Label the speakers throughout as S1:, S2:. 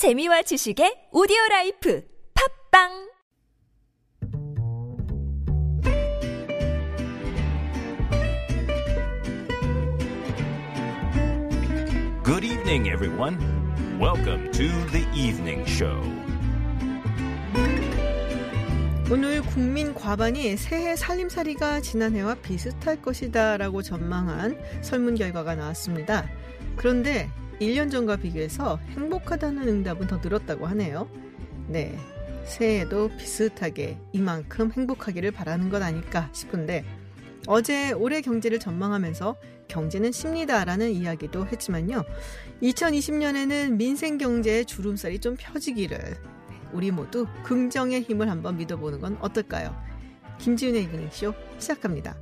S1: 재미와 지식의 오디오 life 팟빵
S2: Good evening, everyone. Welcome to the evening show.
S3: 오늘 국민 과반이 새해 살림살이가 지난해와 비슷할 것이다 라고 전망한 설문 결과가 나왔습니다. 그런데 1년 전과 비교해서 행복하다는 응답은 더 늘었다고 하네요. 네. 새해에도 비슷하게 이만큼 행복하기를 바라는 것 아닐까 싶은데 어제 올해 경제를 전망하면서 경제는 쉽니다라는 이야기도 했지만요. 2020년에는 민생 경제의 주름살이 좀 펴지기를 우리 모두 긍정의 힘을 한번 믿어보는 건 어떨까요? 김지윤의 이브닝쇼 시작합니다.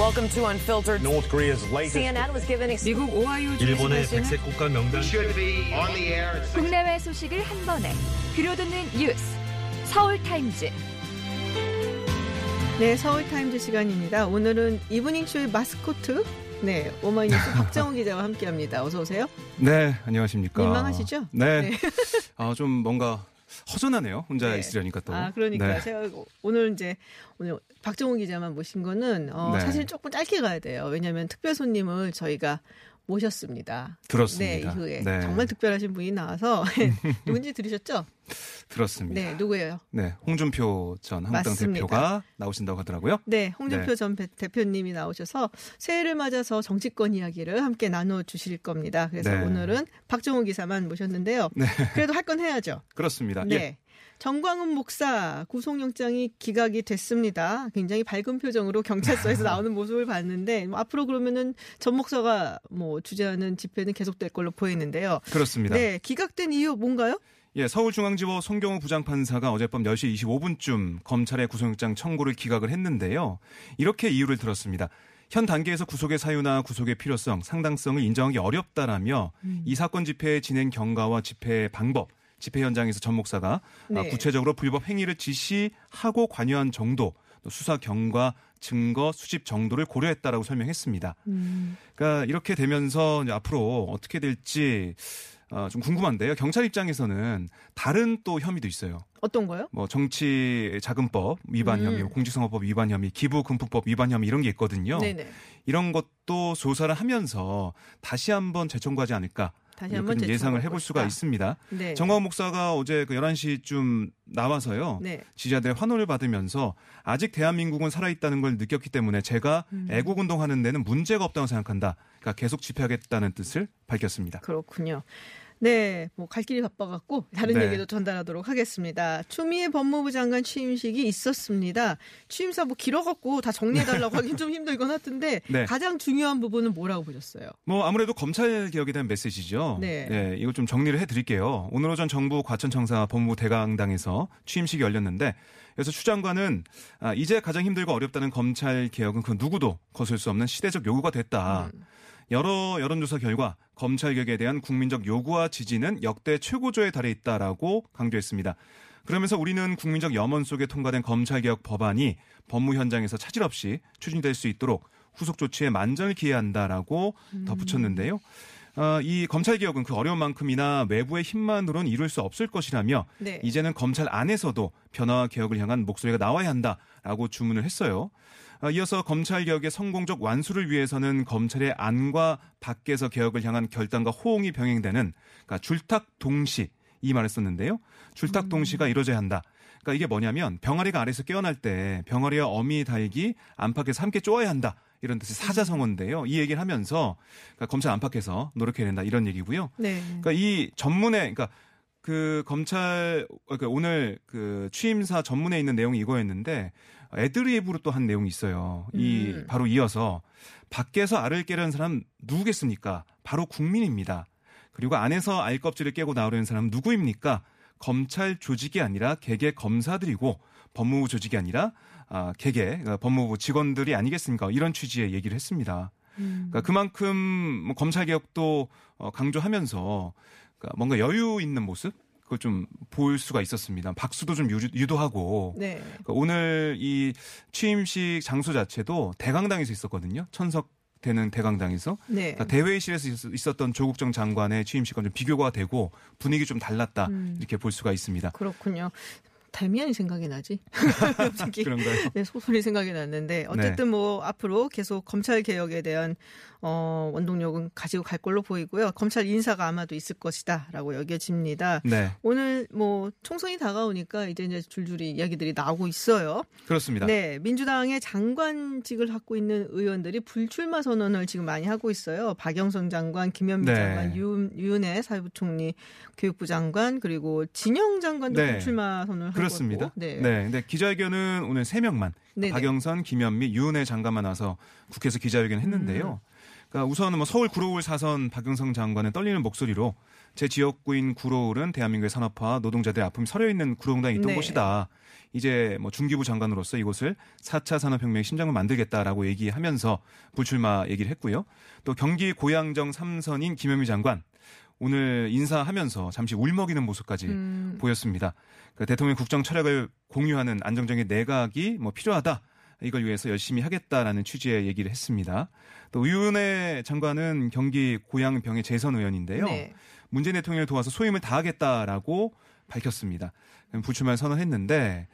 S4: Welcome to Unfiltered.
S5: North Korea's latest
S4: CNN was given
S3: 미국 오하이오
S5: 일본의
S3: 주에서
S5: 백색 국가 명단
S6: should be on the air
S1: 국내외 소식을 한 번에 들려듣는 뉴스 서울 타임즈
S3: 네, 서울 타임즈 시간입니다. 오늘은 이브닝 쇼의 마스코트 네, 오마이뉴스 박정우 기자와 함께합니다. 어서 오세요.
S7: 네, 안녕하십니까.
S3: 민망하시죠?
S7: 네.
S3: 네.
S7: 아, 좀 뭔가 허전하네요. 혼자
S3: 네.
S7: 있으려니까 또.
S3: 아, 그러니까
S7: 네.
S3: 제가 오늘 이제 오늘 박정우 기자만 모신 거는 어,
S7: 네.
S3: 사실 조금 짧게 가야 돼요. 왜냐하면 특별 손님을 저희가 모셨습니다.
S7: 들었습니다.
S3: 네, 이후에
S7: 네.
S3: 정말 특별하신 분이 나와서 누군지 들으셨죠?
S7: 들었습니다.
S3: 네, 누구예요?
S7: 네, 홍준표 전 한국당
S3: 맞습니다.
S7: 대표가 나오신다고 하더라고요.
S3: 네, 홍준표
S7: 네.
S3: 전 배- 대표님이 나오셔서 새해를 맞아서 정치권 이야기를 함께 나눠 주실 겁니다. 그래서
S7: 네.
S3: 오늘은 박정우 기사만 모셨는데요.
S7: 네.
S3: 그래도 할 건 해야죠.
S7: 그렇습니다.
S3: 네.
S7: 예.
S3: 정광훈 목사 구속영장이 기각이 됐습니다. 굉장히 밝은 표정으로 경찰서에서 나오는 모습을 봤는데 뭐 앞으로 그러면은 전 목사가 뭐 주재하는 집회는 계속될 걸로 보이는데요.
S7: 그렇습니다.
S3: 네, 기각된 이유 뭔가요?
S7: 예, 서울중앙지법 송경호 부장판사가 어젯밤 10시 25분쯤 검찰의 구속영장 청구를 기각을 했는데요. 이렇게 이유를 들었습니다. 현 단계에서 구속의 사유나 구속의 필요성, 상당성을 인정하기 어렵다라며
S3: 음.
S7: 이 사건 집회의 진행 경과와 집회 방법, 집회 현장에서 전 목사가
S3: 네.
S7: 아, 구체적으로 불법 행위를 지시하고 관여한 정도, 또 수사 경과, 증거 수집 정도를 고려했다라고 설명했습니다.
S3: 음.
S7: 그러니까 이렇게 되면서 앞으로 어떻게 될지 어, 좀 궁금한데요. 경찰 입장에서는 다른 또 혐의도 있어요.
S3: 어떤 거요?
S7: 뭐 정치 자금법 위반
S3: 음.
S7: 혐의, 공직선거법 위반 혐의, 기부 금품법 위반 혐의 이런 게 있거든요.
S3: 네네.
S7: 이런 것도 조사를 하면서 다시 한번 재청구하지 않을까
S3: 다시 한번
S7: 좀 예상을 해볼 수가. 있습니다.
S3: 네.
S7: 정광훈 목사가 어제 그 11시쯤 나와서요.
S3: 네.
S7: 지지자들의 환호를 받으면서 아직 대한민국은 살아있다는 걸 느꼈기 때문에 제가
S3: 음.
S7: 애국 운동하는 데는 문제가 없다고 생각한다. 그러니까 계속 집회하겠다는 뜻을 밝혔습니다.
S3: 그렇군요. 네, 뭐 갈 길이 바빠갖고 다른
S7: 네.
S3: 얘기도 전달하도록 하겠습니다. 추미애 법무부 장관 취임식이 있었습니다. 취임사 뭐 길어갖고 다 정리해달라고 하긴 좀 힘들건 하던데
S7: 네.
S3: 가장 중요한 부분은 뭐라고 보셨어요?
S7: 뭐 아무래도 검찰 개혁에 대한 메시지죠.
S3: 네.
S7: 이거 좀 정리를 해드릴게요. 오늘 오전 정부 과천청사 법무부 대강당에서 취임식이 열렸는데 그래서 추 장관은 아, 이제 가장 힘들고 어렵다는 검찰 개혁은 그 누구도 거슬 수 없는 시대적 요구가 됐다. 여러 여론조사 결과 검찰 개혁에 대한 국민적 요구와 지지는 역대 최고조에 달해 있다라고 강조했습니다. 그러면서 우리는 국민적 염원 속에 통과된 검찰 개혁 법안이 법무 현장에서 차질 없이 추진될 수 있도록 후속 조치에 만전을 기해야 한다라고 덧붙였는데요. 어, 이 검찰 개혁은 그 어려운 만큼이나 외부의 힘만으로는 이룰 수 없을 것이라며
S3: 네.
S7: 이제는 검찰 안에서도 변화와 개혁을 향한 목소리가 나와야 한다라고 주문을 했어요. 어, 이어서 검찰 개혁의 성공적 완수를 위해서는 검찰의 안과 밖에서 개혁을 향한 결단과 호응이 병행되는 그러니까 줄탁 동시 이 말을 썼는데요. 줄탁 동시가 이루어져야 한다. 그러니까 이게 뭐냐면 병아리가 아래에서 깨어날 때 병아리와 어미 달기 안팎에서 함께 쪼아야 한다. 이런 뜻의 사자성어인데요. 이 얘기를 하면서 그러니까 검찰 안팎에서 노력해야 된다 이런 얘기고요.
S3: 네.
S7: 그러니까 이 전문에 그러니까 그 검찰 그러니까 오늘 그 취임사 전문에 있는 내용이 이거였는데 애드립으로 또 한 내용이 있어요. 이
S3: 음.
S7: 바로 이어서 밖에서 알을 깨려는 사람 누구겠습니까? 바로 국민입니다. 그리고 안에서 알 껍질을 깨고 나오려는 사람은 누구입니까? 검찰 조직이 아니라 개개 검사들이고 법무부 조직이 아니라 아, 개개 그러니까 법무부 직원들이 아니겠습니까? 이런 취지의 얘기를 했습니다. 그러니까 그만큼 뭐 검찰 개혁도 어, 강조하면서 그러니까 뭔가 여유 있는 모습 그걸 좀 볼 수가 있었습니다. 박수도 좀 유- 유도 하고
S3: 네.
S7: 그러니까 오늘 이 취임식 장소 자체도 대강당에서 있었거든요. 천석 되는 대강당에서
S3: 네.
S7: 그러니까 대회의실에서 있- 있었던 조국정 장관의 취임식과 좀 비교가 되고 분위기 좀 달랐다
S3: 음.
S7: 이렇게 볼 수가 있습니다.
S3: 그렇군요. 달미안이 생각이 나지. 갑자기
S7: 그런가요?
S3: 네, 소설이 생각이 났는데 어쨌든 뭐 앞으로 계속 검찰 개혁에 대한 어, 원동력은 가지고 갈 걸로 보이고요. 검찰 인사가 아마도 있을 것이다라고 여겨집니다.
S7: 네,
S3: 오늘 뭐 총선이 다가오니까 이제 이제 줄줄이 이야기들이 나오고 있어요.
S7: 그렇습니다.
S3: 네, 민주당의 장관직을 갖고 있는 의원들이 불출마 선언을 지금 많이 하고 있어요. 박영선 장관, 김현미
S7: 네.
S3: 장관, 윤, 윤해 사회부총리, 교육부 장관 그리고 진영 장관도
S7: 네.
S3: 불출마 선언을 한
S7: 그렇습니다.
S3: 거고. 네.
S7: 네, 근데 기자회견은 오늘 세 명만
S3: 네네.
S7: 박영선, 김현미, 유은혜 장관만 와서 국회에서 기자회견을 했는데요.
S3: 음.
S7: 그러니까 우선은 뭐 서울 구로울 사선 박영선 장관은 떨리는 목소리로 제 지역구인 구로울은 대한민국의 산업화 노동자들의 아픔이 서려 있는 구로공단이 있던
S3: 네.
S7: 곳이다. 이제 뭐 중기부 장관으로서 이곳을 4차 산업혁명의 심장을 만들겠다라고 얘기하면서 불출마 얘기를 했고요. 또 경기 고양정 삼선인 김현미 장관 오늘 인사하면서 잠시 울먹이는 모습까지
S3: 음,
S7: 보였습니다. 그 대통령 국정 철학을 공유하는 안정적인 내각이 뭐 필요하다. 이걸 위해서 열심히 하겠다라는 취지의 얘기를 했습니다. 또 의원의 장관은 경기 고양병의 재선 의원인데요.
S3: 네.
S7: 문재인 대통령을 도와서 소임을 다하겠다라고 밝혔습니다. 불출마 선언했는데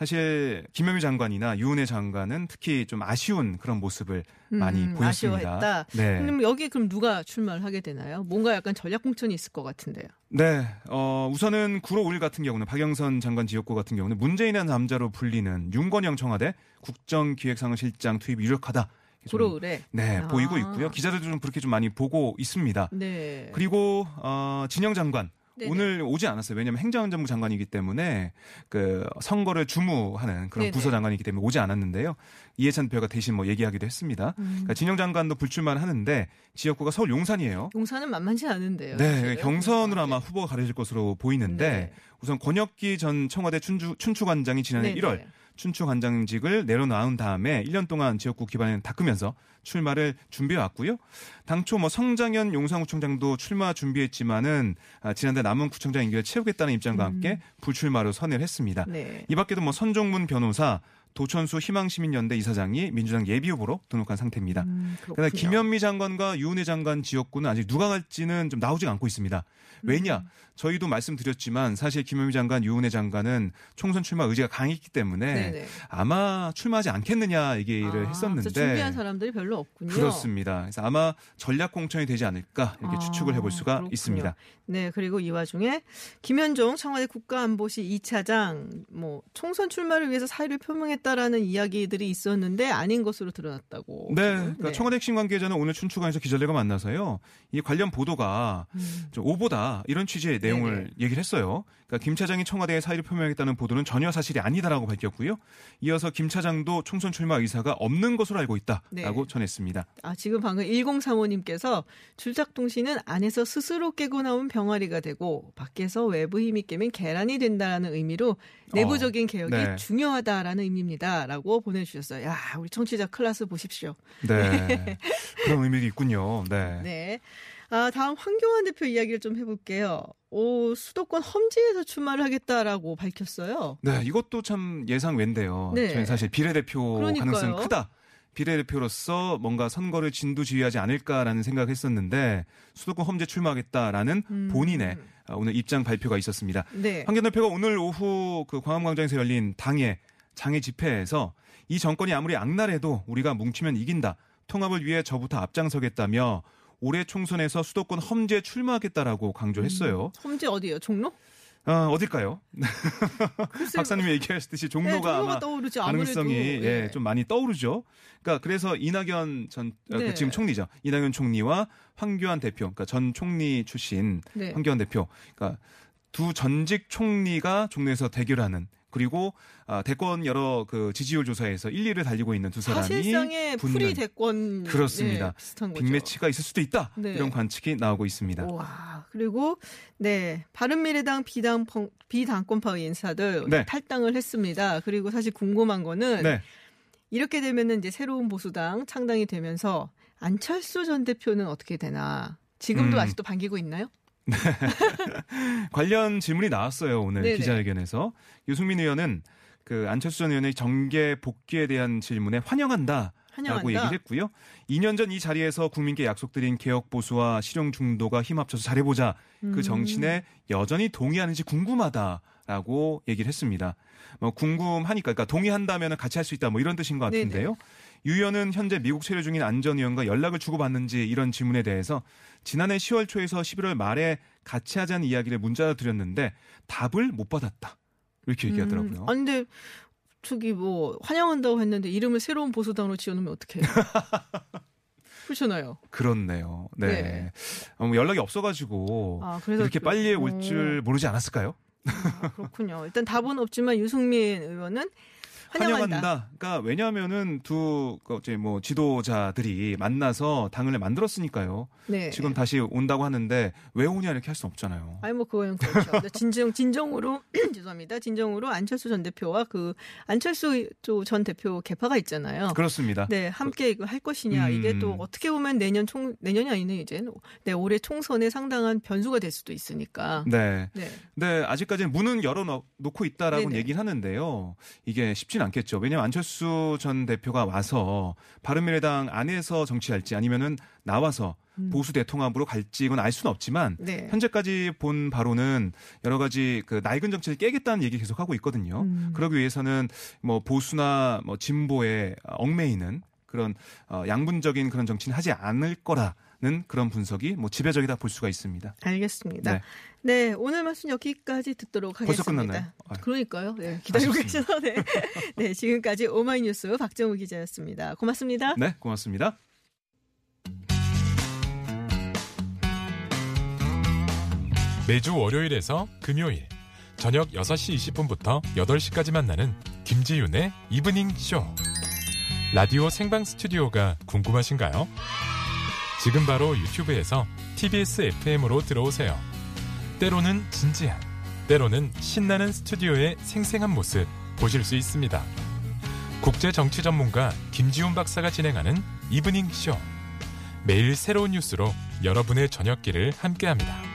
S7: 사실 김현미 장관이나 유은혜 장관은 특히 좀 아쉬운 그런 모습을 많이
S3: 음,
S7: 보였습니다.
S3: 아쉬워했다.
S7: 네.
S3: 그럼 여기 그럼 누가 출마를 하게 되나요? 뭔가 약간 전략 공천이 있을 것 같은데요.
S7: 네, 어, 우선은 구로 5일 같은 경우는 박영선 장관 지역구 같은 경우는 문재인의 남자로 불리는 윤건영 청와대 국정기획상실장 투입이 유력하다. 좀,
S3: 구로울에.
S7: 네,
S3: 아.
S7: 보이고 있고요. 기자들도 좀 그렇게 좀 많이 보고 있습니다.
S3: 네.
S7: 그리고 어, 진영 장관
S3: 네네.
S7: 오늘 오지 않았어요. 왜냐하면 행정안전부 장관이기 때문에 그 선거를 주무하는 그런
S3: 네네.
S7: 부서 장관이기 때문에 오지 않았는데요. 이해찬 대표가 대신 뭐 얘기하기도 했습니다.
S3: 음.
S7: 그러니까 진영 장관도 불출마를 하는데 지역구가 서울 용산이에요.
S3: 용산은 만만치 않은데요.
S7: 네,
S3: 사실은.
S7: 경선으로 아마 후보가 가려질 것으로 보이는데
S3: 네.
S7: 우선 권혁기 전 청와대 춘추, 춘추관장이 지난해
S3: 네네.
S7: 1월 춘추 관장직을 내려놓은 다음에 1년 동안 지역구 기반을 닦으면서 출마를 준비해 왔고요. 당초 뭐 성장현 용산구청장도 출마 준비했지만은 아, 지난달 남은 구청장 임기를 채우겠다는 입장과 함께 불출마로 선회를 했습니다.
S3: 음. 네.
S7: 이 밖에도 뭐 선종문 변호사, 도천수 희망시민연대 이사장이 민주당 예비후보로 등록한 상태입니다.
S3: 음, 그렇군요.
S7: 김현미 장관과 유은혜 장관 지역구는 아직 누가 갈지는 좀 나오지 않고 있습니다. 왜냐?
S3: 음.
S7: 저희도 말씀드렸지만 사실 김현미 장관, 유은혜 장관은 총선 출마 의지가 강했기 때문에
S3: 네네.
S7: 아마 출마하지 않겠느냐 얘기를
S3: 아,
S7: 했었는데
S3: 준비한 사람들이 별로 없군요.
S7: 그렇습니다. 그래서 아마 전략 공천이 되지 않을까 이렇게
S3: 아,
S7: 추측을 해볼 수가
S3: 그렇군요.
S7: 있습니다.
S3: 네, 그리고 이 와중에 김현종 청와대 국가안보실 2차장 뭐 총선 출마를 위해서 사의를 표명했다라는 이야기들이 있었는데 아닌 것으로 드러났다고.
S7: 네. 그러니까 청와대 핵심 관계자는 오늘 춘추관에서 기자들과 만나서요. 이 관련 보도가
S3: 음.
S7: 좀 오보다 이런 취지의 내 용을
S3: 네네.
S7: 얘기를 했어요. 그러니까 김 차장이 청와대에 사의를 표명했다는 보도는 전혀 사실이 아니다라고 밝혔고요. 이어서 김 차장도 총선 출마 의사가 없는 것으로 알고 있다라고
S3: 네.
S7: 전했습니다.
S3: 아, 지금 방금 1035님께서 출작통신은 안에서 스스로 깨고 나온 병아리가 되고 밖에서 외부 힘이 깨면 계란이 된다라는 의미로 내부적인 개혁이
S7: 네.
S3: 중요하다라는 의미입니다라고 보내주셨어요. 야, 우리 청취자 클라스 보십시오.
S7: 네, 그런 의미도 있군요. 네.
S3: 네. 아, 다음 황교안 대표 이야기를 좀 해볼게요. 오, 수도권 험지에서 출마를 하겠다라고 밝혔어요.
S7: 네, 이것도 참 예상 외인데요.
S3: 네.
S7: 저는 사실 비례대표
S3: 그러니까요.
S7: 가능성이 크다. 비례대표로서 뭔가 선거를 진두지휘하지 않을까라는 생각을 했었는데 수도권 험지 출마하겠다라는
S3: 음.
S7: 본인의 아, 오늘 입장 발표가 있었습니다.
S3: 네.
S7: 황교안 대표가 오늘 오후 그 광화문광장에서 열린 당의 장애 집회에서 이 정권이 아무리 악랄해도 우리가 뭉치면 이긴다. 통합을 위해 저부터 앞장서겠다며 올해 총선에서 수도권 험지에 출마하겠다라고 강조했어요.
S3: 험지 어디예요? 종로?
S7: 아, 어딜까요? 박사님이 얘기하셨듯이
S3: 네,
S7: 종로가 아마
S3: 떠오르죠.
S7: 가능성이. 예,
S3: 예.
S7: 좀 많이 떠오르죠. 그러니까 그래서 이낙연 전 어, 그
S3: 네.
S7: 지금 총리죠. 이낙연 총리와 황교안 대표, 그러니까 전 총리 출신
S3: 네.
S7: 황교안 대표, 그러니까 두 전직 총리가 종로에서 대결하는 그리고 아, 대권 여러 그 지지율 조사에서 1, 2를 달리고 있는 두 사람이
S3: 사실상의
S7: 붙는
S3: pre 대권
S7: 그렇습니다.
S3: 예, 비슷한 거죠.
S7: 빅매치가 있을 수도 있다.
S3: 네.
S7: 이런 관측이 나오고 있습니다.
S3: 와 그리고 네 바른미래당 비당 비당권파 인사들
S7: 네.
S3: 탈당을 했습니다. 그리고 사실 궁금한 거는
S7: 네.
S3: 이렇게 되면은 이제 새로운 보수당 창당이 되면서 안철수 전 대표는 어떻게 되나? 지금도
S7: 음.
S3: 아직도 반기고 있나요?
S7: 관련 질문이 나왔어요 오늘
S3: 네네.
S7: 기자회견에서 유승민 의원은 그 안철수 전 의원의 정계 복귀에 대한 질문에 환영한다. 라고
S3: 환영한다.
S7: 얘기를 했고요. 2년 전 이 자리에서 국민께 약속드린 개혁 보수와 실용 중도가 힘합쳐서 잘해보자.
S3: 음.
S7: 그 정신에 여전히 동의하는지 궁금하다라고 얘기를 했습니다. 뭐 궁금하니까, 그러니까 동의한다면 같이 할 수 있다. 뭐 이런 뜻인 것
S3: 네네.
S7: 같은데요. 유 의원은 현재 미국 체류 중인 안전 의원과 연락을 주고받는지 이런 질문에 대해서 지난해 10월 초에서 11월 말에 같이 하자는 이야기를 문자로 드렸는데 답을 못 받았다. 이렇게 얘기하더라고요.
S3: 음, 아니 근데 저기 뭐 환영한다고 했는데 이름을 새로운 보수당으로 지어놓으면 어떡해요? 그렇잖아요.
S7: 그렇네요. 네.
S3: 네.
S7: 어, 뭐 연락이 없어가지고
S3: 아
S7: 이렇게
S3: 그-
S7: 빨리
S3: 어,
S7: 올줄 모르지 않았을까요?
S3: 아, 그렇군요. 일단 답은 없지만 유승민 의원은 환영한다.
S7: 환영한다. 그러니까 왜냐하면은 두 그, 이제 뭐 지도자들이 만나서 당을 만들었으니까요.
S3: 네.
S7: 지금 다시 온다고 하는데 왜 오냐 이렇게 할 수 없잖아요.
S3: 아니 뭐 그거는 그렇죠. 진정 진정으로 죄송합니다. 진정으로 안철수 전 대표와 그 안철수 또전 대표 개파가 있잖아요.
S7: 그렇습니다.
S3: 네, 함께 이거 할 것이냐.
S7: 음.
S3: 이게 또 어떻게 보면 내년 총 내년이 아니네 이제. 네, 올해 총선에 상당한 변수가 될 수도 있으니까.
S7: 네.
S3: 네.
S7: 네, 아직까지는 문은 열어놓고 있다라고. 얘기를 하는데요. 이게 쉽진 않겠죠. 왜냐하면 안철수 전 대표가 와서 바른미래당 안에서 정치할지 아니면은 나와서 보수 대통합으로 갈지 이건 알 수는 없지만
S3: 음. 네.
S7: 현재까지 본 바로는 여러 가지 그 낡은 정치를 깨겠다는 얘기 계속 하고 있거든요.
S3: 음.
S7: 그러기 위해서는 뭐 보수나 뭐 진보에 얽매이는 그런 어, 양분적인 그런 정치는 하지 않을 거라 는 그런 분석이 뭐 지배적이다 볼 수가 있습니다.
S3: 알겠습니다.
S7: 네.
S3: 네. 오늘 말씀 여기까지 듣도록
S7: 벌써
S3: 하겠습니다.
S7: 끝났나요? 아유.
S3: 그러니까요. 네, 기다리고. 계셔서 네. 네, 지금까지 오마이뉴스 박정우 기자였습니다. 고맙습니다.
S7: 네, 고맙습니다.
S5: 매주 월요일에서 금요일 저녁 6시 20분부터 8시까지 만나는 김지윤의 이브닝 쇼. 라디오 생방 스튜디오가 궁금하신가요? 지금 바로 유튜브에서 TBS FM으로 들어오세요. 때로는 진지한, 때로는 신나는 스튜디오의 생생한 모습 보실 수 있습니다. 국제 정치 전문가 김지윤 박사가 진행하는 이브닝 쇼. 매일 새로운 뉴스로 여러분의 저녁길을 함께합니다.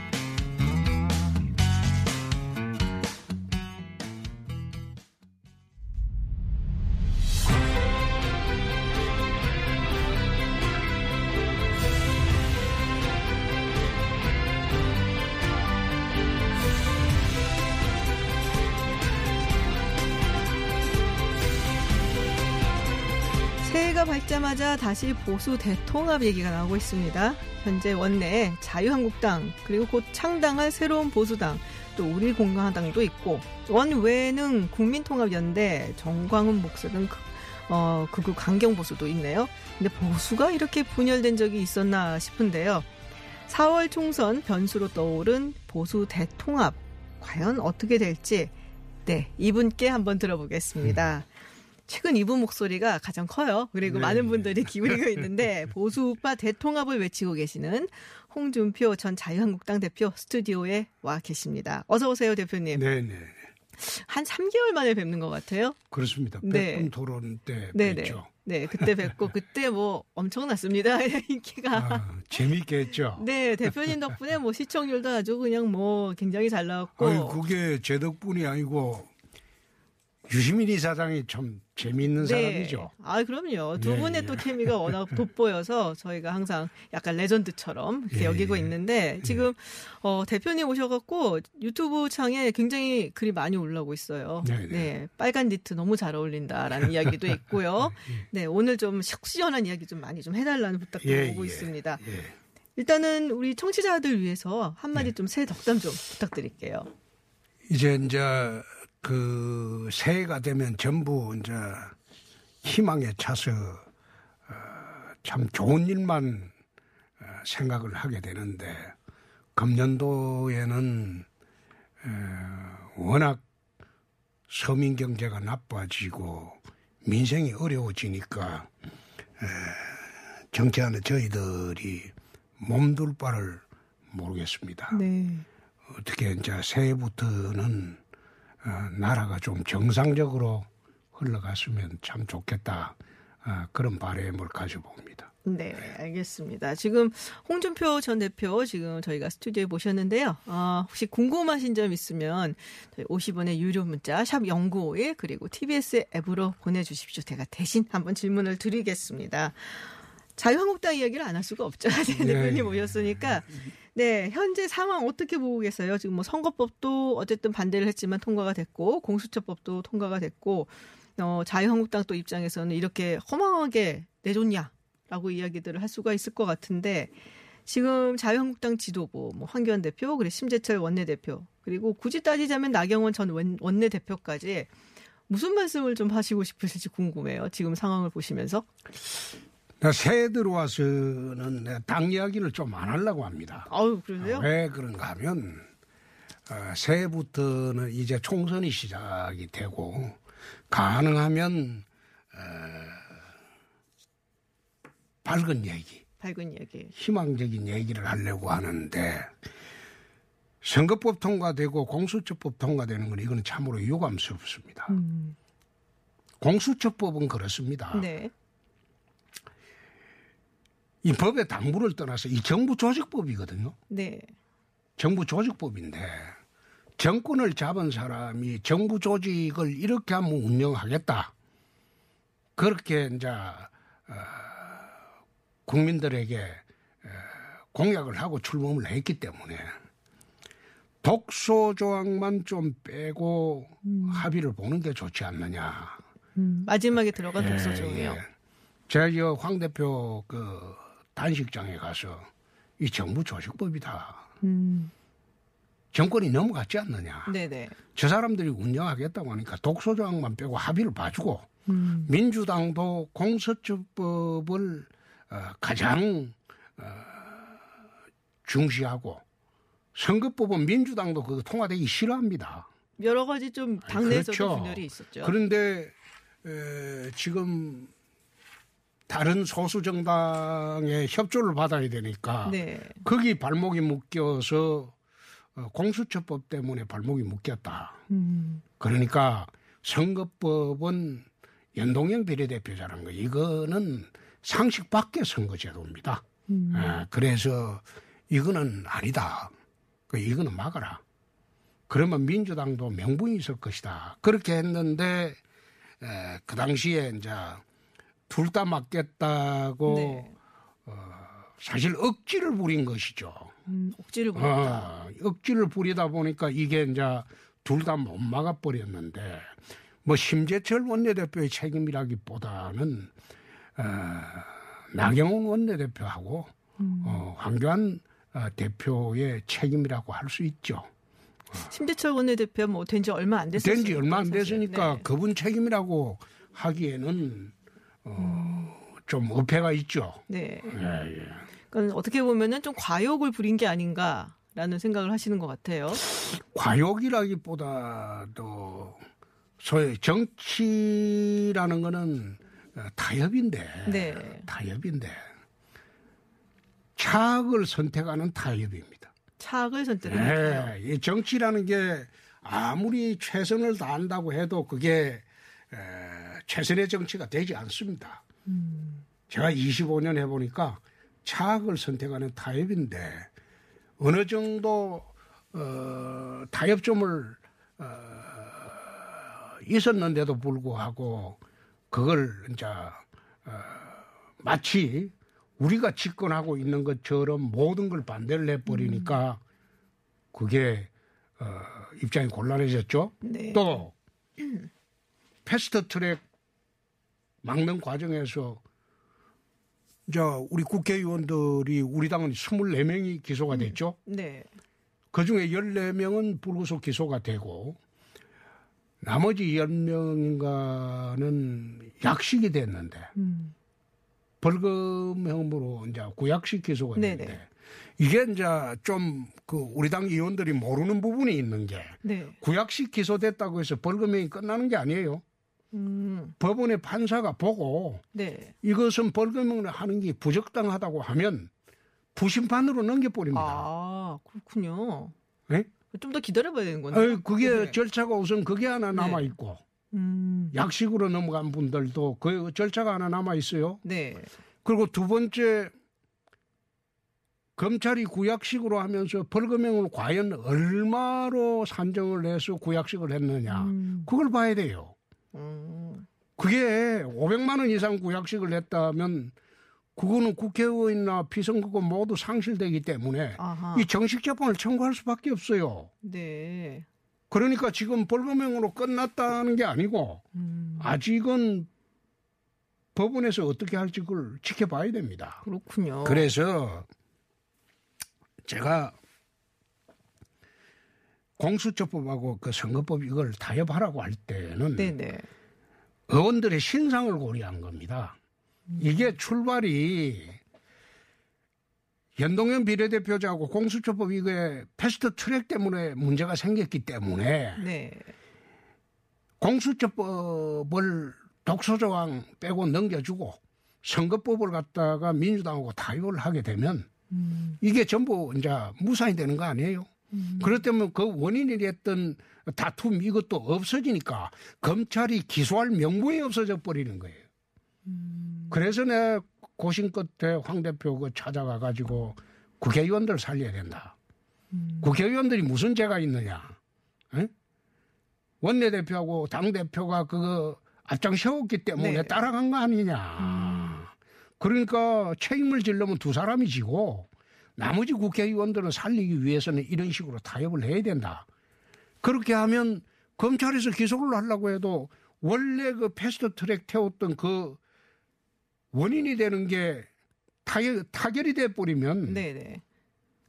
S3: 새해가 밝자마자 다시 보수 대통합 얘기가 나오고 있습니다. 현재 원내에 자유한국당 그리고 곧 창당할 새로운 보수당 또 우리 공화당도 있고 원외에는 국민통합연대 정광훈 목사 등 그- 어, 극우 강경 보수도 있네요. 근데 보수가 이렇게 분열된 적이 있었나 싶은데요. 4월 총선 변수로 떠오른 보수 대통합 과연 어떻게 될지 네 이분께 한번 들어보겠습니다. 최근 이분 목소리가 가장 커요. 그리고
S8: 네,
S3: 많은
S8: 네.
S3: 분들이 기울이고 있는데 보수 우파 대통합을 외치고 계시는 홍준표 전 자유한국당 대표 스튜디오에 와 계십니다. 어서 오세요, 대표님.
S8: 네 네.
S3: 한 3개월 만에 뵙는 것 같아요.
S8: 그렇습니다.
S3: 네.
S8: 백분 토론 때
S3: 네네.
S8: 뵀죠.
S3: 네, 그때 뵙고 그때 뭐 엄청났습니다. 인기가.
S8: 아, 재미있게 했죠.
S3: 네, 대표님 덕분에 뭐 시청률도 아주 그냥 뭐 굉장히 잘 나왔고.
S8: 아니, 그게 제 덕분이 아니고 유시민 이사장이 참 재미있는 사람이죠.
S3: 아, 그럼요. 두
S8: 예,
S3: 분의
S8: 예.
S3: 또 케미가 워낙 돋보여서 저희가 항상 약간 레전드처럼 이렇게
S8: 예,
S3: 여기고
S8: 예.
S3: 있는데 지금 어, 대표님 오셔갖고 유튜브 창에 굉장히 글이 많이 올라오고 있어요.
S8: 네, 네.
S3: 빨간 니트 너무 잘 어울린다라는 이야기도 있고요. 네, 오늘 좀 식시원한 이야기 좀 많이 좀 해달라는 부탁도
S8: 예,
S3: 오고
S8: 예,
S3: 있습니다.
S8: 예.
S3: 일단은 우리 청취자들 위해서
S8: 네.
S3: 한마디 좀 새 덕담 좀 부탁드릴게요.
S8: 이제 이제 그 새해가 되면 전부 이제 희망에 차서 어, 참 좋은 일만 어, 생각을 하게 되는데 금년도에는 어, 워낙 서민 경제가 나빠지고 민생이 어려워지니까 에, 정치하는 저희들이 몸둘 바를 모르겠습니다.
S3: 네.
S8: 어떻게 이제 새해부터는 어, 나라가 좀 정상적으로 흘러갔으면 참 좋겠다 어, 그런 바람을 가져봅니다.
S3: 네, 알겠습니다. 지금 홍준표 전 대표 지금 저희가 스튜디오에 모셨는데요. 어, 혹시 궁금하신 점 있으면 저희 50원의 유료 문자 샵 0951 그리고 TBS 앱으로 보내주십시오. 제가 대신 한번 질문을 드리겠습니다. 자유한국당 이야기를 안 할 수가 없죠. 네, 대표님 오셨으니까. 네, 현재 상황 어떻게 보고 계세요? 지금 뭐 선거법도 어쨌든 반대를 했지만 통과가 됐고 공수처법도 통과가 됐고 어, 자유한국당 또 입장에서는 이렇게 허망하게 내줬냐? 라고 이야기들을 할 수가 있을 것 같은데 지금 자유한국당 지도부 뭐 황교안 대표 그리고 심재철 원내대표 그리고 굳이 따지자면 나경원 전 원- 원내대표까지 무슨 말씀을 좀 하시고 싶으실지 궁금해요. 지금 상황을 보시면서.
S8: 나 새해 들어와서는 당 이야기를 좀 안 하려고 합니다.
S3: 아유 그러세요?
S8: 왜 그런가 하면 어, 새해부터는 이제 총선이 시작이 되고 가능하면 어, 밝은 얘기,
S3: 밝은 이야기.
S8: 희망적인 얘기를 하려고 하는데 선거법 통과되고 공수처법 통과되는 건 이거는 참으로 유감스럽습니다. 공수처법은 그렇습니다.
S3: 네.
S8: 이 법의 당부를 떠나서 이 정부 조직법이거든요.
S3: 네.
S8: 정부 조직법인데 정권을 잡은 사람이 정부 조직을 이렇게 한번 운영하겠다. 그렇게 이제 어, 국민들에게 어, 공약을 하고 출범을 했기 때문에 독소 조항만 좀 빼고 합의를 보는 게 좋지 않느냐.
S3: 음, 마지막에 들어간
S8: 예,
S3: 독서조예요.
S8: 예. 제가 저황 대표 그 단식장에 가서 이 정부 조직법이다.
S3: 음,
S8: 정권이 넘어갔지 않느냐.
S3: 네네.
S8: 저 사람들이 운영하겠다고 하니까 독소조항만 빼고 합의를 봐주고
S3: 음,
S8: 민주당도 공수처법을 어, 가장 어, 중시하고 선거법은 민주당도 그거 통과되기 싫어합니다.
S3: 여러 가지 좀 당내에서도
S8: 그렇죠.
S3: 분열이 있었죠.
S8: 그런데 에, 지금 다른 소수 정당의 협조를 받아야 되니까
S3: 네.
S8: 거기 발목이 묶여서 어, 공수처법 때문에 발목이 묶였다.
S3: 음,
S8: 그러니까 선거법은 연동형 비례대표자라는 거 이거는 상식 밖의 선거제도입니다.
S3: 음.
S8: 아, 그래서 이거는 아니다. 그 이거는 막아라. 그러면 민주당도 명분이 있을 것이다. 그렇게 했는데 에, 그 당시에 이제 둘 다 맞겠다고
S3: 네.
S8: 사실 억지를 부린 것이죠.
S3: 음, 억지를 부렸다.
S8: 아, 억지를 부리다 보니까 이게 이제 둘 다 못 막아버렸는데 뭐 심재철 원내대표의 책임이라기보다는 어, 나경원 원내대표하고 어, 황교안 어, 대표의 책임이라고 할 수 있죠.
S3: 심재철 원내대표 뭐된지 얼마 안 됐어요.
S8: 된지 얼마 안 됐으니까
S3: 네.
S8: 그분 책임이라고 하기에는 어, 좀 어폐가 있죠.
S3: 네.
S8: 예, 예.
S3: 그러니까 어떻게 보면은 좀 과욕을 부린 게 아닌가라는 생각을 하시는 것 같아요.
S8: 과욕이라기보다도 소위 정치라는 거는 어, 타협인데
S3: 네.
S8: 타협인데 차악을 선택하는 타협입니다.
S3: 차악을 선택해요.
S8: 네, 이 정치라는 게 아무리 최선을 다한다고 해도 그게 에, 최선의 정치가 되지 않습니다. 제가 25년 해보니까 차악을 선택하는 타협인데 어느 정도 어, 타협점을 어, 있었는데도 불구하고 그걸 이제 어, 마치 우리가 집권하고 있는 것처럼 모든 걸 반대를 해버리니까 그게 어, 입장이 곤란해졌죠.
S3: 네.
S8: 또 패스트 트랙 막는 과정에서 저 우리 국회의원들이 우리 당은 24명이 기소가 됐죠.
S3: 네.
S8: 그 중에 14명은 불구속 기소가 되고 나머지 10명인가는 약식이 됐는데
S3: 음.
S8: 벌금형으로 이제 구약식 기소가
S3: 네네.
S8: 됐는데 이게 이제 좀 그 우리 당 의원들이 모르는 부분이 있는 게
S3: 네.
S8: 구약식 기소됐다고 해서 벌금형이 끝나는 게 아니에요.
S3: 음.
S8: 법원의 판사가 보고
S3: 네.
S8: 이것은 벌금형을 하는 게 부적당하다고 하면 부심판으로 넘겨버립니다.
S3: 아, 그렇군요.
S8: 네?
S3: 좀더 기다려봐야 되는 건데.
S8: 아유, 그게
S3: 네.
S8: 절차가 우선 그게 하나 남아 있고
S3: 음.
S8: 약식으로 넘어간 분들도 그 절차가 하나 남아 있어요.
S3: 네.
S8: 그리고 두 번째 검찰이 구약식으로 하면서 벌금형을 과연 얼마로 산정을 해서 구약식을 했느냐
S3: 음.
S8: 그걸 봐야 돼요.
S3: 음.
S8: 그게 500만 원 이상 구약식을 했다면 그거는 국회의원이나 비선거권 모두 상실되기 때문에
S3: 아하.
S8: 이 정식 재판을 청구할 수밖에 없어요.
S3: 네.
S8: 그러니까 지금 벌금형으로 끝났다는 게 아니고
S3: 음.
S8: 아직은 법원에서 어떻게 할지 그걸 지켜봐야 됩니다.
S3: 그렇군요.
S8: 그래서 제가 공수처법하고 그 선거법 이걸 타협하라고 할 때는
S3: 네네.
S8: 의원들의 신상을 고려한 겁니다. 이게 출발이 연동형 비례대표자하고 공수처법 이게 패스트 트랙 때문에 문제가 생겼기 때문에
S3: 네.
S8: 공수처법을 독소조항 빼고 넘겨주고 선거법을 갖다가 민주당하고 타협을 하게 되면
S3: 음.
S8: 이게 전부 이제 무산이 되는 거 아니에요? 그렇다면 그 원인이 됐던 다툼 이것도 없어지니까 검찰이 기소할 명분이 없어져 버리는 거예요. 그래서 내 고심 끝에 황 대표 그 찾아가 가지고 국회의원들 살려야 된다. 국회의원들이 무슨 죄가 있느냐? 에? 원내대표하고 당대표가 그거 앞장 세웠기 때문에
S3: 네.
S8: 따라간 거 아니냐. 그러니까 책임을 지려면 두 사람이 지고 나머지 국회의원들은 살리기 위해서는 이런 식으로 타협을 해야 된다. 그렇게 하면 검찰에서 기소를 하려고 해도 원래 그 패스트 트랙 태웠던 그 원인이 되는 게 타결, 타결이 돼 버리면
S3: 네네.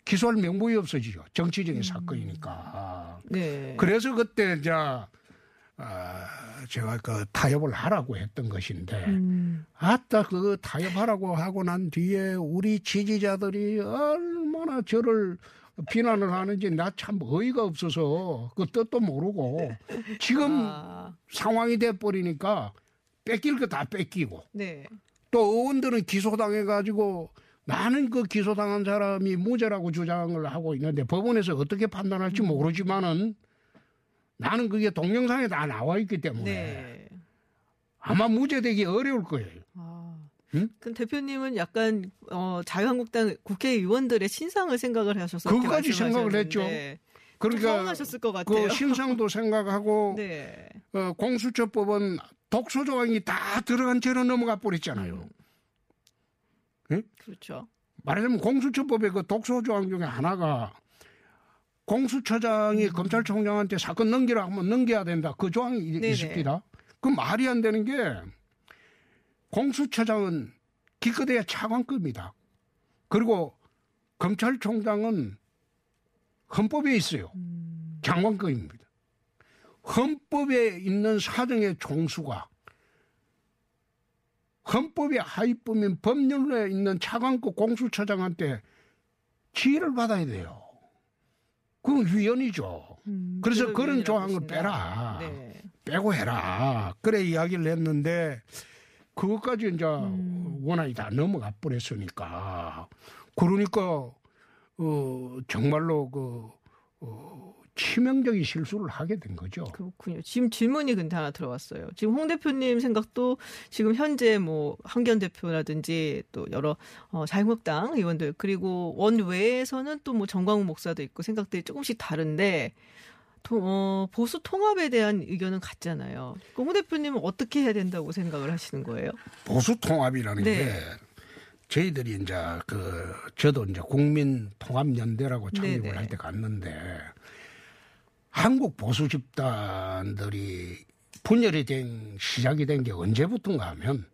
S8: 기소할 명분이 없어지죠. 정치적인 사건이니까.
S3: 네.
S8: 그래서 그때 이제 아, 제가 그 타협을 하라고 했던 것인데
S3: 음.
S8: 아따 그 타협하라고 하고 난 뒤에 우리 지지자들이 얼마나 저를 비난을 하는지 나 참 어이가 없어서 그 뜻도 모르고 지금
S3: 아,
S8: 상황이 돼 버리니까 뺏길 거 다 뺏기고
S3: 네.
S8: 또 의원들은 기소당해 가지고 나는 그 기소당한 사람이 무죄라고 주장을 하고 있는데 법원에서 어떻게 판단할지
S3: 음.
S8: 모르지만은 나는 그게 동영상에 다 나와 있기 때문에
S3: 네.
S8: 아마 무죄되기 어려울 거예요.
S3: 아.
S8: 응?
S3: 그럼 대표님은 약간 어, 자유한국당 국회의원들의 신상을 생각을 하셔서
S8: 그거까지
S3: 이렇게
S8: 생각을 했죠.
S3: 좀
S8: 그러니까
S3: 서운하셨을 것 같아요.
S8: 그 신상도 생각하고
S3: 네.
S8: 어, 공수처법은 독소 조항이 다 들어간 채로 넘어가 버렸잖아요.
S3: 그렇죠.
S8: 말하자면 공수처법의 그 독소 조항 중에 하나가 공수처장이 검찰총장한테 사건 넘기라 하면 넘겨야 된다. 그 조항이 이-
S3: 네네.
S8: 있습니다. 그 말이 안 되는 게 공수처장은 기껏해야 차관급입니다. 그리고 검찰총장은 헌법에 있어요. 장관급입니다. 헌법에 있는 사정의 종수가 헌법의 하위법인 법률에 있는 차관급 공수처장한테 지휘를 받아야 돼요. 그건 위헌이죠.
S3: 음,
S8: 그래서 그런 조항을. 빼라.
S3: 네.
S8: 빼고 해라. 그래 이야기를 했는데 그것까지 이제
S3: 음.
S8: 원안이 다 넘어가 버렸으니까 그러니까 어 정말로 그 어, 치명적인 실수를 하게 된 거죠.
S3: 그렇군요. 지금 질문이 근데 하나 들어왔어요. 지금 홍 대표님 생각도 지금 현재 뭐 황교안 대표라든지 또 여러 어, 자유한국당 의원들 그리고 원 외에서는 또 뭐 정광훈 목사도 있고 생각들이 조금씩 다른데 또, 어, 보수 통합에 대한 의견은 같잖아요. 그홍 대표님은 어떻게 해야 된다고 생각을 하시는 거예요?
S8: 보수 통합이라는
S3: 네.
S8: 게 저희들이 이제 그 저도 이제 국민 통합 연대라고 창립을
S3: 네네.
S8: 할때 갔는데 한국 보수 집단들이 분열이 된 시작이 된 게 언제부터인가 하면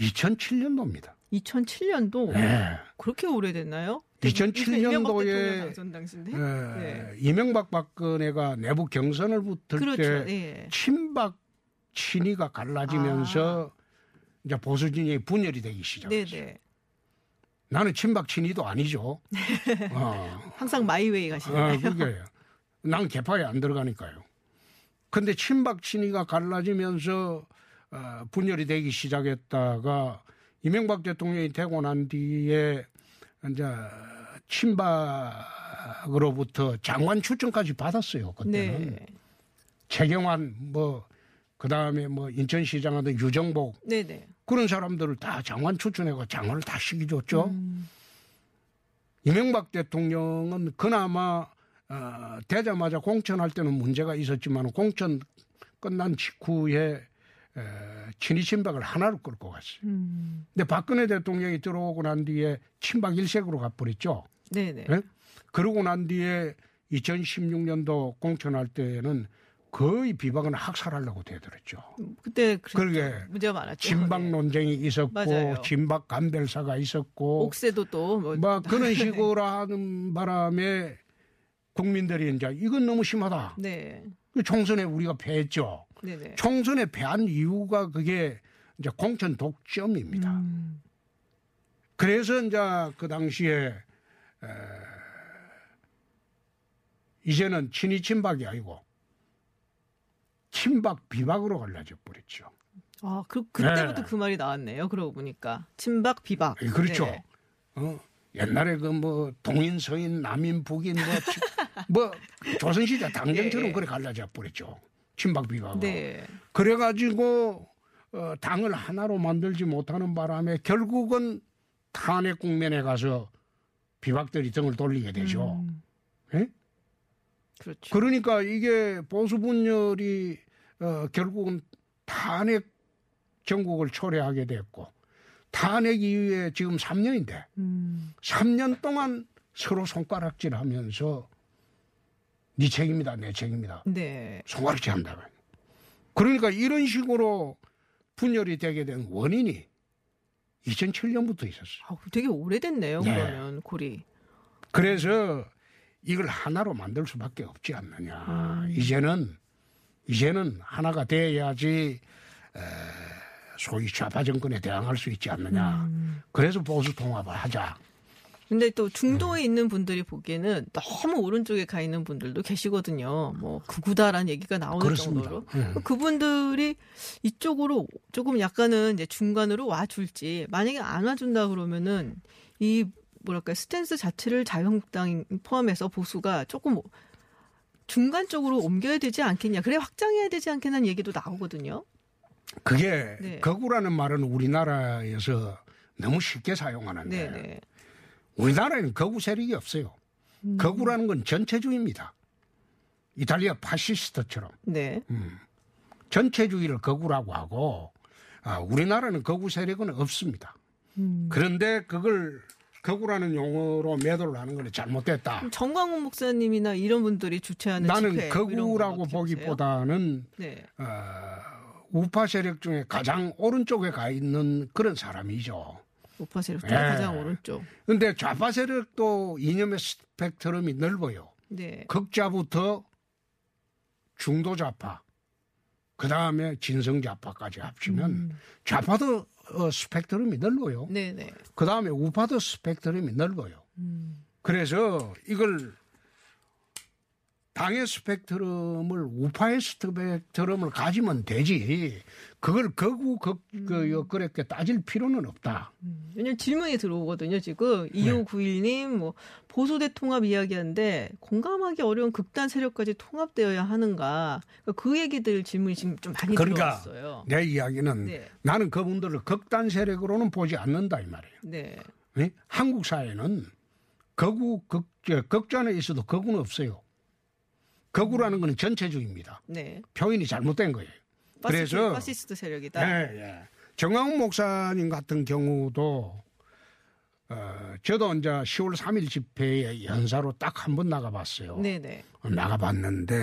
S8: 2007년도입니다.
S3: 2007년도
S8: 네.
S3: 그렇게 오래됐나요?
S8: 2007
S3: 이명박
S8: 년도에
S3: 대통령 당선 당시인데.
S8: 에,
S3: 네.
S8: 이명박 박근혜가 내부 경선을 붙을
S3: 그렇죠.
S8: 때
S3: 예.
S8: 친박 친이가 갈라지면서 이제 보수 진영이 분열이 되기 시작했어요.
S3: 아. 네네.
S8: 나는 친박 친이도 아니죠. 어,
S3: 항상 마이웨이 가시나요?
S8: 어, 그게 난 개파에 안 들어가니까요. 근데 친박 친이가 갈라지면서 어, 분열이 되기 시작했다가 이명박 대통령이 되고 난 뒤에 이제 친박으로부터 장관 추천까지 받았어요. 그때는
S3: 네.
S8: 최경환 뭐 그다음에 뭐 인천시장 하던 유정복
S3: 네네.
S8: 그런 사람들을 다 장관 추천해가 장관을 다 시켜줬죠. 이명박 대통령은 그나마 어, 되자마자 공천할 때는 문제가 있었지만 공천 끝난 직후에 에, 친위 친박을 하나로 끌고 갔어요.
S3: 음.
S8: 근데 박근혜 대통령이 들어오고 난 뒤에 친박 일색으로 가버렸죠.
S3: 네네.
S8: 예? 그러고 난 뒤에 2016년도 공천할 때는 거의 비박은 학살하려고 되더랬죠.
S3: 그때 그랬죠.
S8: 그러게
S3: 문제가 많았죠.
S8: 진박
S3: 네.
S8: 논쟁이 있었고
S3: 맞아요.
S8: 진박 간별사가 있었고
S3: 옥새도 또뭐
S8: 막 그런 식으로 하는 바람에 국민들이 이제 이건 너무 심하다.
S3: 네.
S8: 그 총선에 우리가 패했죠.
S3: 네네.
S8: 총선에 패한 이유가 그게 이제 공천 독점입니다.
S3: 음.
S8: 그래서 이제 그 당시에 에, 이제는 친이 친박이 아니고 친박 비박으로 갈라져 버렸죠.
S3: 아, 그 그때부터
S8: 네.
S3: 그 말이 나왔네요. 그러고 보니까 친박 비박.
S8: 예, 그렇죠.
S3: 네.
S8: 어, 옛날에 그 뭐 동인 서인 남인 북인 뭐, 치- 뭐 조선시대 당정처럼
S3: 예.
S8: 그래 갈라져 버렸죠. 친박 비박으로.
S3: 네.
S8: 그래가지고 어, 당을 하나로 만들지 못하는 바람에 결국은 탄핵 국면에 가서 비박들이 등을 돌리게 되죠.
S3: 음,
S8: 예?
S3: 그렇죠.
S8: 그러니까 이게 보수 분열이 어, 결국은 탄핵 전국을 초래하게 됐고 탄핵 이후에 지금 3년인데
S3: 음,
S8: 3년 동안 서로 손가락질하면서 네 책임이다 내 책임이다
S3: 네.
S8: 손가락질한다. 그러니까 이런 식으로 분열이 되게 된 원인이 2007년부터 있었어요.
S3: 아, 되게 오래됐네요.
S8: 네.
S3: 그러면 고리.
S8: 그래서 이걸 하나로 만들 수밖에 없지 않느냐.
S3: 음.
S8: 이제는 이제는 하나가 돼야지 에, 소위 좌파 정권에 대항할 수 있지 않느냐.
S3: 음.
S8: 그래서 보수 통합을 하자.
S3: 근데 또
S8: 음.
S3: 중도에 있는 분들이 보기에는 너무 오른쪽에 가 있는 분들도 계시거든요. 뭐 극우다라는 얘기가 나오는
S8: 그렇습니다.
S3: 정도로.
S8: 예.
S3: 그분들이 이쪽으로 조금 약간은 이제 중간으로 와줄지 만약에 안 와준다 그러면은 이 뭐랄까 스탠스 자체를 자유한국당 포함해서 보수가 조금 중간 쪽으로 옮겨야 되지 않겠냐. 그래 확장해야 되지 않겠냐는 얘기도 나오거든요.
S8: 그게
S3: 네.
S8: 거구라는 말은 우리나라에서 너무 쉽게 사용하는데
S3: 네네.
S8: 우리나라에는 거구 세력이 없어요.
S3: 음.
S8: 거구라는 건 전체주의입니다. 이탈리아 파시스트처럼
S3: 네.
S8: 전체주의를 거구라고 하고 아, 우리나라는 거구 세력은 없습니다.
S3: 음.
S8: 그런데 그걸 거구라는 용어로 매도를 하는 건 잘못됐다.
S3: 정광훈 목사님이나 이런 분들이 주최하는
S8: 나는
S3: 집회
S8: 거구라고? 보기보다는
S3: 네.
S8: 어, 우파 세력 중에 가장 오른쪽에 가 있는 그런 사람이죠.
S3: 우파 세력 중에
S8: 예.
S3: 가장 오른쪽.
S8: 근데 좌파 세력도 이념의 스펙트럼이 넓어요.
S3: 네.
S8: 극좌부터 중도 좌파, 그 다음에 진성 좌파까지 합치면
S3: 음.
S8: 좌파도 어, 스펙트럼이 넓어요.
S3: 네네.
S8: 그 다음에 우파도 스펙트럼이 넓어요.
S3: 음.
S8: 그래서 이걸 당의 스펙트럼을 우파의 스펙트럼을 가지면 되지. 그걸 거구 극, 그, 그렇게 따질 필요는 없다.
S3: 음. 왜냐면 질문이 들어오거든요, 지금.
S8: 네.
S3: 2591님, 뭐, 보수대 통합 이야기하는데, 공감하기 어려운 극단 세력까지 통합되어야 하는가. 그그 얘기들 질문이 지금 좀 많이
S8: 그러니까
S3: 들어왔어요.
S8: 내 이야기는
S3: 네.
S8: 나는 그분들을 극단 세력으로는 보지 않는다 이 말이에요.
S3: 네.
S8: 예? 한국 사회는 극우 극, 저, 극단에 있어도 극우는 없어요. 극우라는 것은 전체주의입니다.
S3: 네.
S8: 표현이 잘못된 거예요.
S3: 파시스트,
S8: 그래서
S3: 파시스트 세력이다.
S8: 예, 예. 전광훈 목사님 같은 경우도 어, 저도 이제 10월 3일 집회에 연사로 딱 한 번 나가봤어요.
S3: 네네.
S8: 나가봤는데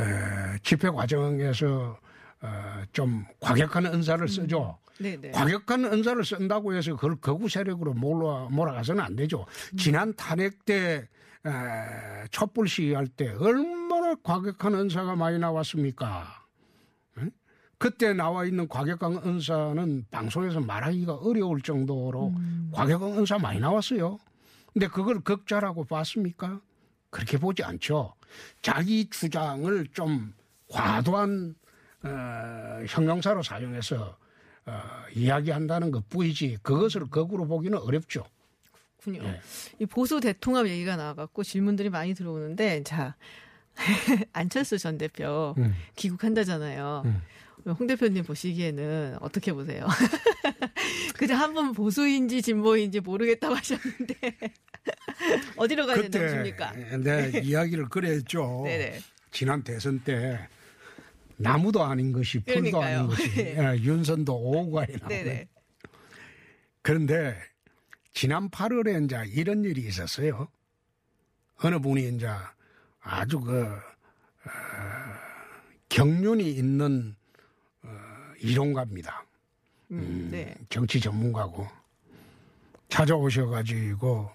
S8: 에, 집회 과정에서 어, 좀 과격한 은사를 쓰죠.
S3: 네네.
S8: 과격한 은사를 쓴다고 해서 그걸 거구 세력으로 몰아, 몰아가서는 안 되죠. 지난 탄핵 때 에, 촛불 시위할 때 얼마나 과격한 은사가 많이 나왔습니까? 응? 그때 나와 있는 과격한 은사는 방송에서 말하기가 어려울 정도로 과격한 은사 많이 나왔어요. 근데 그걸 극자라고 봤습니까? 그렇게 보지 않죠. 자기 주장을 좀 과도한 어, 형용사로 사용해서 어, 이야기한다는 것 뿐이지 그것을 거꾸로 보기는 어렵죠.
S3: 군요.
S8: 예.
S3: 이 보수 대통합 얘기가 나와갖고 질문들이 많이 들어오는데, 자, 안철수 전 대표
S8: 음.
S3: 귀국한다잖아요.
S8: 음.
S3: 홍 대표님 보시기에는 어떻게 보세요? 그저 한 번 보수인지 진보인지 모르겠다고 하셨는데 어디로 가야 된다고 보십니까?
S8: 내 이야기를 그래 했죠.
S3: 네네.
S8: 지난 대선 때 나무도 아닌 것이 풀도
S3: 그러니까요.
S8: 아닌 것이
S3: 네.
S8: 예, 윤선도 오후가에 나오는
S3: 네네.
S8: 그런데 지난 8월에 이제 이런 일이 있었어요. 어느 분이 이제 아주 그 어, 경륜이 있는 어, 이론가입니다.
S3: 음, 네.
S8: 정치 전문가고 찾아오셔가지고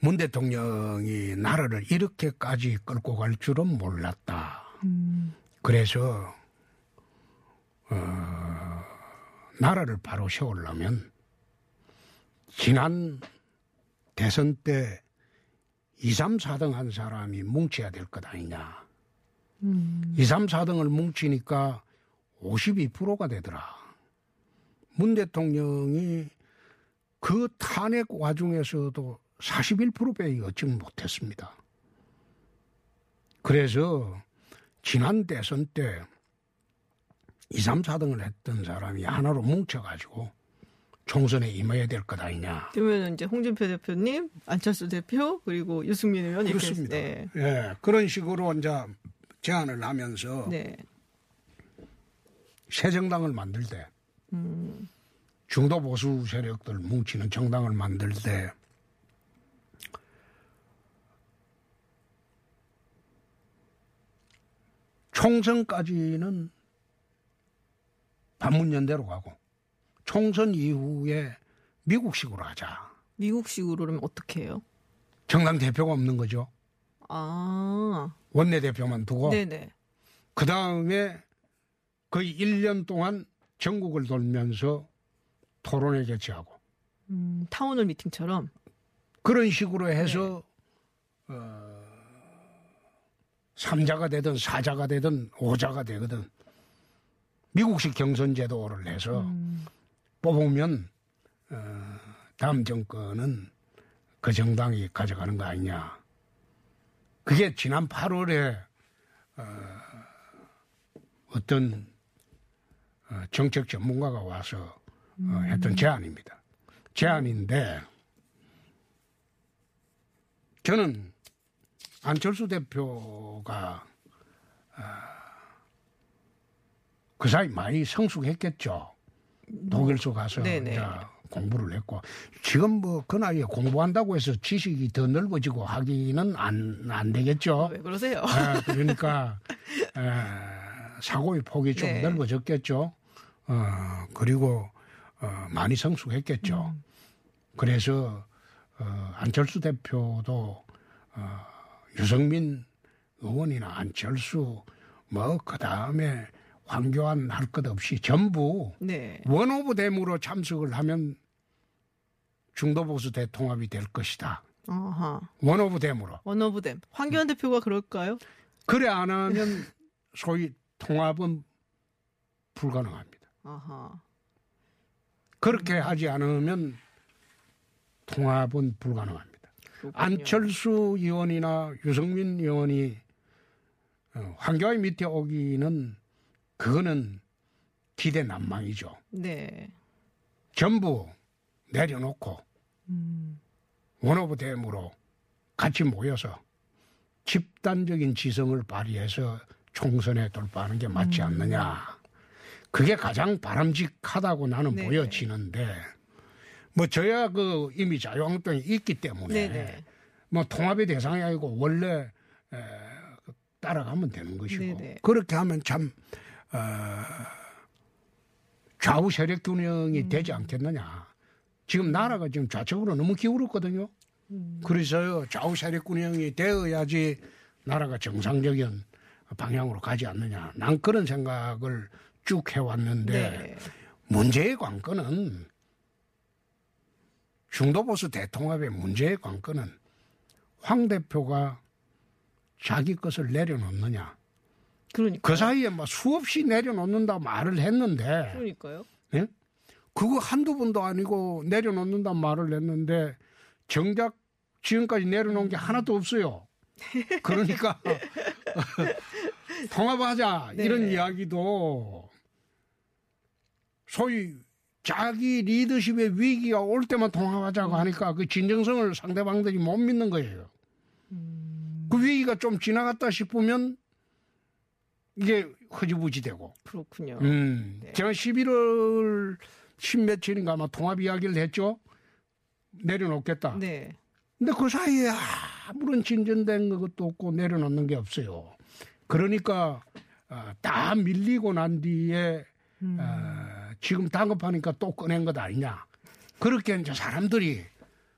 S8: 문 대통령이 나라를 이렇게까지 끌고 갈 줄은 몰랐다. 그래서 어, 나라를 바로 세우려면 지난 대선 때 2, 3, 4등 한 사람이 뭉쳐야 될 것 아니냐. 2, 3, 4등을 뭉치니까 52%가 되더라. 문 대통령이 그 탄핵 와중에서도 41%밖에 얻지 못했습니다. 그래서 지난 대선 때 2, 3, 4등을 했던 사람이 하나로 뭉쳐가지고 총선에 임해야 될 것 아니냐.
S3: 그러면 이제 홍준표 대표님, 안철수 대표 그리고 유승민 의원 이렇게
S8: 그렇습니다.
S3: 네.
S8: 예, 그런 식으로 이제 제안을 하면서
S3: 네.
S8: 새 정당을 만들 때 중도 보수 세력들 뭉치는 정당을 만들 때 총선까지는 반문연대로 가고 총선 이후에 미국식으로 하자.
S3: 미국식으로는 어떻게 해요?
S8: 정당 대표가 없는 거죠.
S3: 아,
S8: 원내 대표만 두고
S3: 네네.
S8: 그 다음에 거의 1년 동안 전국을 돌면서 토론회 개최하고
S3: 음, town hall meeting처럼.
S8: 그런 식으로 해서 어, 3자가 되든 4자가 되든 5자가 되거든 미국식 경선 제도를 해서 뽑으면 어, 다음 정권은 그 정당이 가져가는 거 아니냐. 그게 지난 8월에 어, 어떤 어, 정책 전문가가 와서 어, 했던 제안입니다. 제안인데 저는 안철수 대표가 아, 그 사이 많이 성숙했겠죠. 독일서 가서
S3: 네네.
S8: 이제 공부를 했고 지금 뭐 그 나이에 공부한다고 해서 지식이 더 넓어지고 하기는 안, 안 되겠죠.
S3: 왜 그러세요?
S8: 아, 그러니까 에, 사고의 폭이 좀
S3: 네.
S8: 넓어졌겠죠. 어, 그리고 어, 많이 성숙했겠죠. 그래서 어, 안철수 대표도 어, 유승민 의원이나 안철수 뭐 그 다음에 황교안 할 것 없이 전부
S3: 네.
S8: one of them으로 참석을 하면 중도 보수 대통합이 될 것이다.
S3: 아하.
S8: one of them으로.
S3: one of them. 황교안 대표가 그럴까요?
S8: 그래 안 하면 소위 통합은 불가능합니다.
S3: 아하.
S8: 그렇게 하지 않으면 통합은 불가능합니다.
S3: 그렇군요.
S8: 안철수 의원이나 유승민 의원이 어, 황교안 밑에 오기는 그거는 기대 난망이죠.
S3: 네.
S8: 전부 내려놓고
S3: 음.
S8: 원오브 댐으로 같이 모여서 집단적인 지성을 발휘해서 총선에 돌파하는 게 맞지
S3: 음.
S8: 않느냐. 그게 가장 바람직하다고 나는
S3: 네네.
S8: 보여지는데 뭐 저야 그 이미 자유한국당이 있기 때문에
S3: 네네.
S8: 뭐 통합의 대상이 아니고 원래 에, 따라가면 되는 것이고
S3: 네네.
S8: 그렇게 하면 참 어, 좌우 세력 균형이
S3: 음.
S8: 되지 않겠느냐. 지금 나라가 지금 좌측으로 너무 기울었거든요.
S3: 음.
S8: 그래서 좌우 세력 균형이 되어야지 나라가 정상적인 방향으로 가지 않느냐. 난 그런 생각을 쭉 해왔는데
S3: 네.
S8: 문제의 관건은 중도보수 대통합의 문제의 관건은 황 대표가 자기 것을 내려놓느냐.
S3: 그러니까.
S8: 그 사이에 막 수없이 내려놓는다 말을 했는데
S3: 그러니까요.
S8: 예? 그거 한두 번도 아니고 내려놓는다 말을 했는데 정작 지금까지 내려놓은 게 하나도 없어요. 그러니까 통합하자
S3: 네.
S8: 이런 이야기도 소위 자기 리더십의 위기가 올 때만 통합하자고 하니까 그 진정성을 상대방들이 못 믿는 거예요. 그 위기가 좀 지나갔다 싶으면 이게 흐지부지되고.
S3: 그렇군요.
S8: 음,
S3: 네.
S8: 제가 11월 10며칠인가 아마 통합 이야기를 했죠. 내려놓겠다.
S3: 네.
S8: 근데 그 사이에 아무런 진전된 것도 없고 내려놓는 게 없어요. 그러니까 어, 다 밀리고 난 뒤에
S3: 음.
S8: 어, 지금 다급하니까 또 꺼낸 것 아니냐. 그렇게 이제 사람들이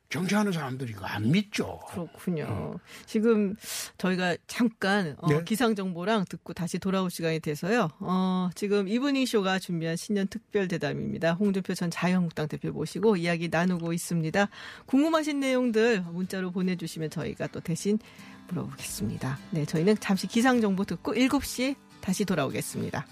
S8: 정치하는 사람들이 그거 안 믿죠.
S3: 그렇군요. 지금 저희가 잠깐 어,
S8: 네.
S3: 기상 정보랑 듣고 다시 돌아올 시간이 돼서요. 어, 지금 이브닝 쇼가 준비한 신년 특별 대담입니다. 홍준표 전 자유한국당 대표 모시고 이야기 나누고 있습니다. 궁금하신 내용들 문자로 보내주시면 저희가 또 대신 물어보겠습니다. 네, 저희는 잠시 기상 정보 듣고 7시에 다시 돌아오겠습니다.